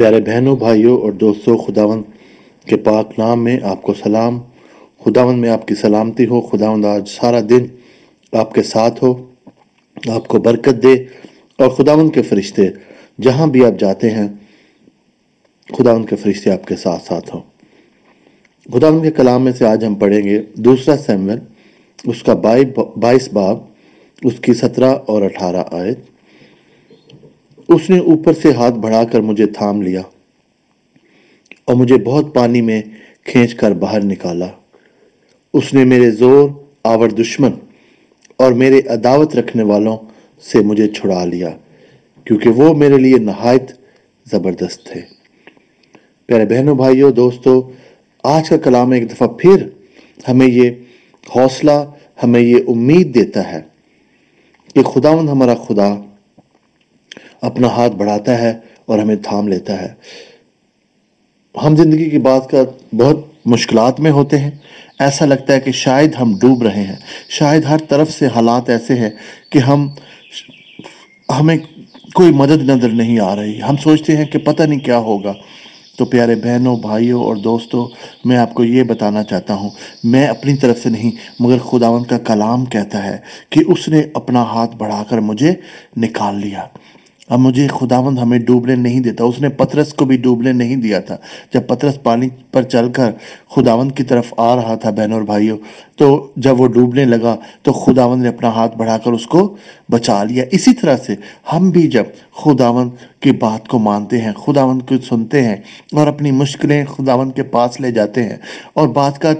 پیارے بہنوں، بھائیوں اور دوستوں خداون کے پاک نام میں آپ کو سلام۔ خداون میں آپ کی سلامتی ہو۔ خداون آج سارا دن آپ کے ساتھ ہو، آپ کو برکت دے اور خداون کے فرشتے جہاں بھی آپ جاتے ہیں خداون کے فرشتے آپ کے ساتھ ساتھ ہوں۔ خداون کے کلام میں سے آج ہم پڑھیں گے دوسرا سیمول، اس کا بائیس باب، اس کی سترہ اور اٹھارہ آیت۔ اس نے اوپر سے ہاتھ بڑھا کر مجھے تھام لیا اور مجھے بہت پانی میں کھینچ کر باہر نکالا۔ اس نے میرے زور، آور دشمن اور میرے عداوت رکھنے والوں سے مجھے چھڑا لیا، کیونکہ وہ میرے لیے نہایت زبردست تھے۔ پیارے بہنوں، بھائیوں دوستوں آج کا کلام ایک دفعہ پھر ہمیں یہ حوصلہ، ہمیں یہ امید دیتا ہے کہ خداون ہمارا خدا اپنا ہاتھ بڑھاتا ہے اور ہمیں تھام لیتا ہے۔ ہم زندگی کی بات کا بہت مشکلات میں ہوتے ہیں۔ ایسا لگتا ہے کہ شاید ہم ڈوب رہے ہیں۔ شاید ہر طرف سے حالات ایسے ہیں کہ ہم ہمیں کوئی مدد نظر نہیں آ رہی۔ ہم سوچتے ہیں کہ پتہ نہیں کیا ہوگا۔ تو پیارے بہنوں، بھائیوں اور دوستوں، میں آپ کو یہ بتانا چاہتا ہوں، میں اپنی طرف سے نہیں، مگر خداون کا کلام کہتا ہے کہ اس نے اپنا ہاتھ بڑھا کر مجھے نکال لیا۔ اب مجھے خداوند ہمیں ڈوبنے نہیں دیتا، اس نے پترس کو بھی ڈوبنے نہیں دیا تھا۔ جب پترس پانی پر چل کر خداوند کی طرف آ رہا تھا بہن اور بھائیوں، تو جب وہ ڈوبنے لگا، تو خداوند نے اپنا ہاتھ بڑھا کر اس کو بچا لیا۔ اسی طرح سے ہم بھی جب خداوند کی بات کو مانتے ہیں، خداوند کو سنتے ہیں اور اپنی مشکلیں خداوند کے پاس لے جاتے ہیں اور بات کا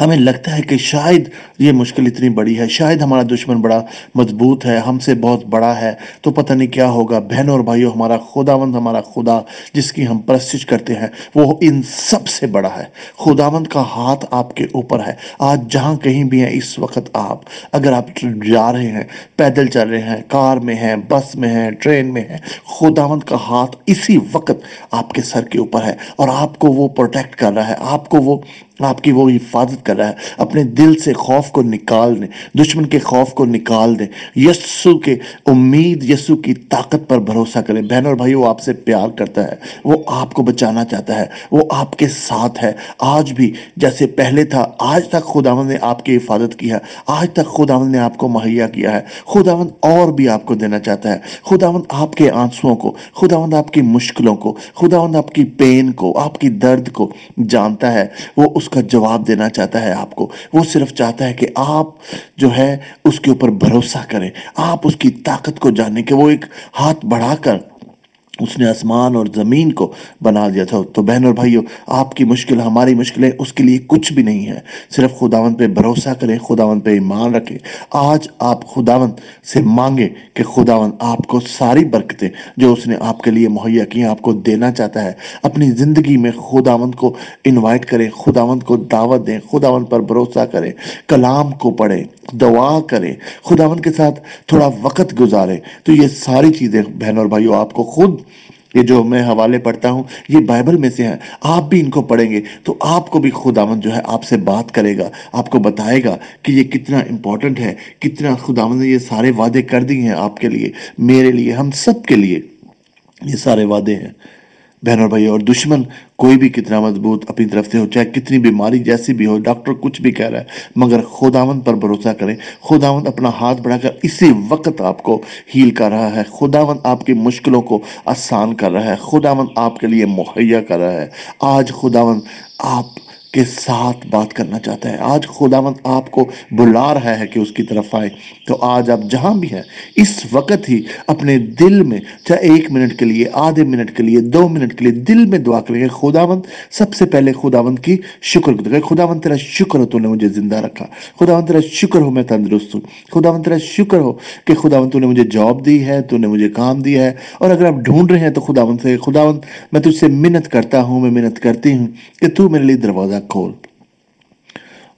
ہمیں لگتا ہے کہ شاید یہ مشکل اتنی بڑی ہے، شاید ہمارا دشمن بڑا مضبوط ہے، ہم سے بہت بڑا ہے، تو پتہ نہیں کیا ہوگا۔ بہنوں اور بھائیوں، ہمارا خداوند ہمارا خدا، جس کی ہم پرستش کرتے ہیں، وہ ان سب سے بڑا ہے۔ خداوند کا ہاتھ آپ کے اوپر ہے۔ آج جہاں کہیں بھی ہیں، اس وقت آپ، اگر آپ جا رہے ہیں، پیدل چل رہے ہیں، کار میں ہیں، بس میں ہیں، ٹرین میں ہیں، خداوند کا ہاتھ اسی وقت آپ کے سر کے اوپر ہے اور آپ کو وہ پروٹیکٹ کر رہا ہے، آپ کو وہ آپ کی وہ حفاظت کر رہا ہے، اپنے دل سے خوف کو نکال دیں، دشمن کے خوف کو نکال دیں۔ یسو کے امید یسو کی طاقت پر بھروسہ کریں۔ بہن اور بھائی وہ آپ سے پیار کرتا ہے۔ وہ آپ کو بچانا چاہتا ہے۔ وہ آپ کے ساتھ ہے۔ آج بھی جیسے پہلے تھا، آج تک خداون نے آپ کی حفاظت کی ہے۔ آج تک خداون نے آپ کو مہیا کیا ہے۔ خداون اور بھی آپ کو دینا چاہتا ہے۔ خداون آپ کے آنسوؤں کو خداون آپ کی مشکلوں کو خداون آپ کی پین کو، آپ کی درد کو جانتا ہے۔ وہ اس کا جواب دینا چاہتا ہے آپ کو۔ وہ صرف چاہتا ہے کہ آپ جو ہے اس کے اوپر بھروسہ کریں۔ آپ اس کی طاقت کو جانیں کہ وہ ایک ہاتھ بڑھا کر اس نے آسمان اور زمین کو بنا دیا تھا۔ تو بہن اور بھائیو آپ کی مشکل، ہماری مشکلیں اس کے لیے کچھ بھی نہیں ہے صرف خداون پہ بھروسہ کریں خداون پہ ایمان رکھیں۔ آج آپ خداون سے مانگیں کہ خداون آپ کو ساری برکتیں جو اس نے آپ کے لیے مہیا کی آپ کو دینا چاہتا ہے۔ اپنی زندگی میں خداون کو انوائٹ کریں خداون کو دعوت دیں خداون پر بھروسہ کریں، کلام کو پڑھیں۔ دعا کریں خداون کے ساتھ تھوڑا وقت گزاریں تو یہ ساری چیزیں بہن اور بھائیو، آپ کو خود یہ جو میں حوالے پڑھتا ہوں، یہ بائبل میں سے ہیں۔ آپ بھی ان کو پڑھیں گے تو آپ کو بھی خداون جو ہے آپ سے بات کرے گا، آپ کو بتائے گا کہ یہ کتنا امپورٹنٹ ہے، کتنا خداون نے یہ سارے وعدے کر دی ہیں آپ کے لیے، میرے لیے، ہم سب کے لیے یہ سارے وعدے ہیں۔ بہن اور بھائی اور دشمن کوئی بھی کتنا مضبوط اپنی طرف سے ہو، چاہے کتنی بیماری جیسی بھی ہو، ڈاکٹر کچھ بھی کہہ رہا ہے، مگر خداون پر بھروسہ کریں۔ خداون اپنا ہاتھ بڑھا کر اسی وقت آپ کو ہیل کر رہا ہے۔ خداون آپ کی مشکلوں کو آسان کر رہا ہے۔ خداون آپ کے لیے مہیا کر رہا ہے۔ آج خداون آپ کے ساتھ بات کرنا چاہتا ہے۔ آج خداوند آپ کو بلا رہا ہے کہ اس کی طرف آئے۔ تو آج آپ جہاں بھی ہیں، اس وقت ہی اپنے دل میں، چاہے ایک منٹ کے لیے، آدھے منٹ کے لیے، دو منٹ کے لیے دل میں دعا کریں گے، خداوند سب سے پہلے خداوند کی شکر کریں۔ خداوند تیرا شکر ہو تو نے مجھے زندہ رکھا۔ خداوند تیرا شکر ہو میں تندرست ہوں۔ خداوند تیرا شکر ہو کہ خداوند تو نے مجھے جاب دی ہے، تو نے مجھے کام دیا ہے۔ اور اگر آپ ڈھونڈ رہے ہیں تو خداوند سے، خداوند میں تجھ سے منت کرتا ہوں، میں منت کرتی ہوں کہ تو میرے لیے دروازہ کھول۔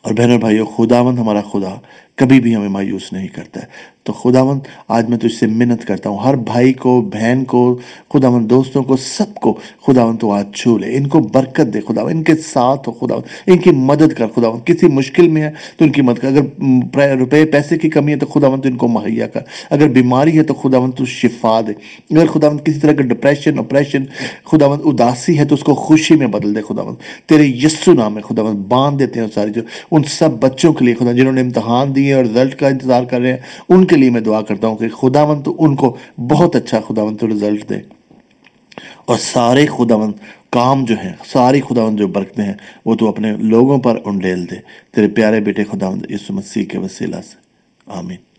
اور بہنوں اور بھائیو خداوند ہمارا خدا کبھی بھی ہمیں مایوس نہیں کرتا ہے۔ تو خداون آج میں تجھ سے منت کرتا ہوں، ہر بھائی کو، بہن کو خداون دوستوں کو، سب کو خداون تو آج چھو لے۔ ان کو برکت دے خداون ان کے ساتھ ہو خداون ان کی مدد کر خداون کسی مشکل میں ہے تو ان کی مدد کر۔ اگر روپے، پیسے کی کمی ہے تو خداون تو ان کو مہیا کر۔ اگر بیماری ہے تو خداون تو شفا دے۔ اگر خداون کسی طرح کا ڈپریشن اپریشن خداون اداسی ہے تو اس کو خوشی میں بدل دے خداون تیرے یسو نام ہے خداون باندھ دیتے ہیں ساری جو ان سب بچوں کے لیے خدا جنہوں نے امتحان دی دیے اور رزلٹ کا انتظار کر رہے ہیں۔ ان کے لیے میں دعا کرتا ہوں کہ خداون تو ان کو بہت اچھا خداون تو رزلٹ دے۔ اور سارے خداون کام جو ہیں ساری خداون جو برکتیں ہیں، وہ تو اپنے لوگوں پر انڈیل دے۔ تیرے پیارے بیٹے خداون یسو مسیح کے وسیلہ سے۔ آمین۔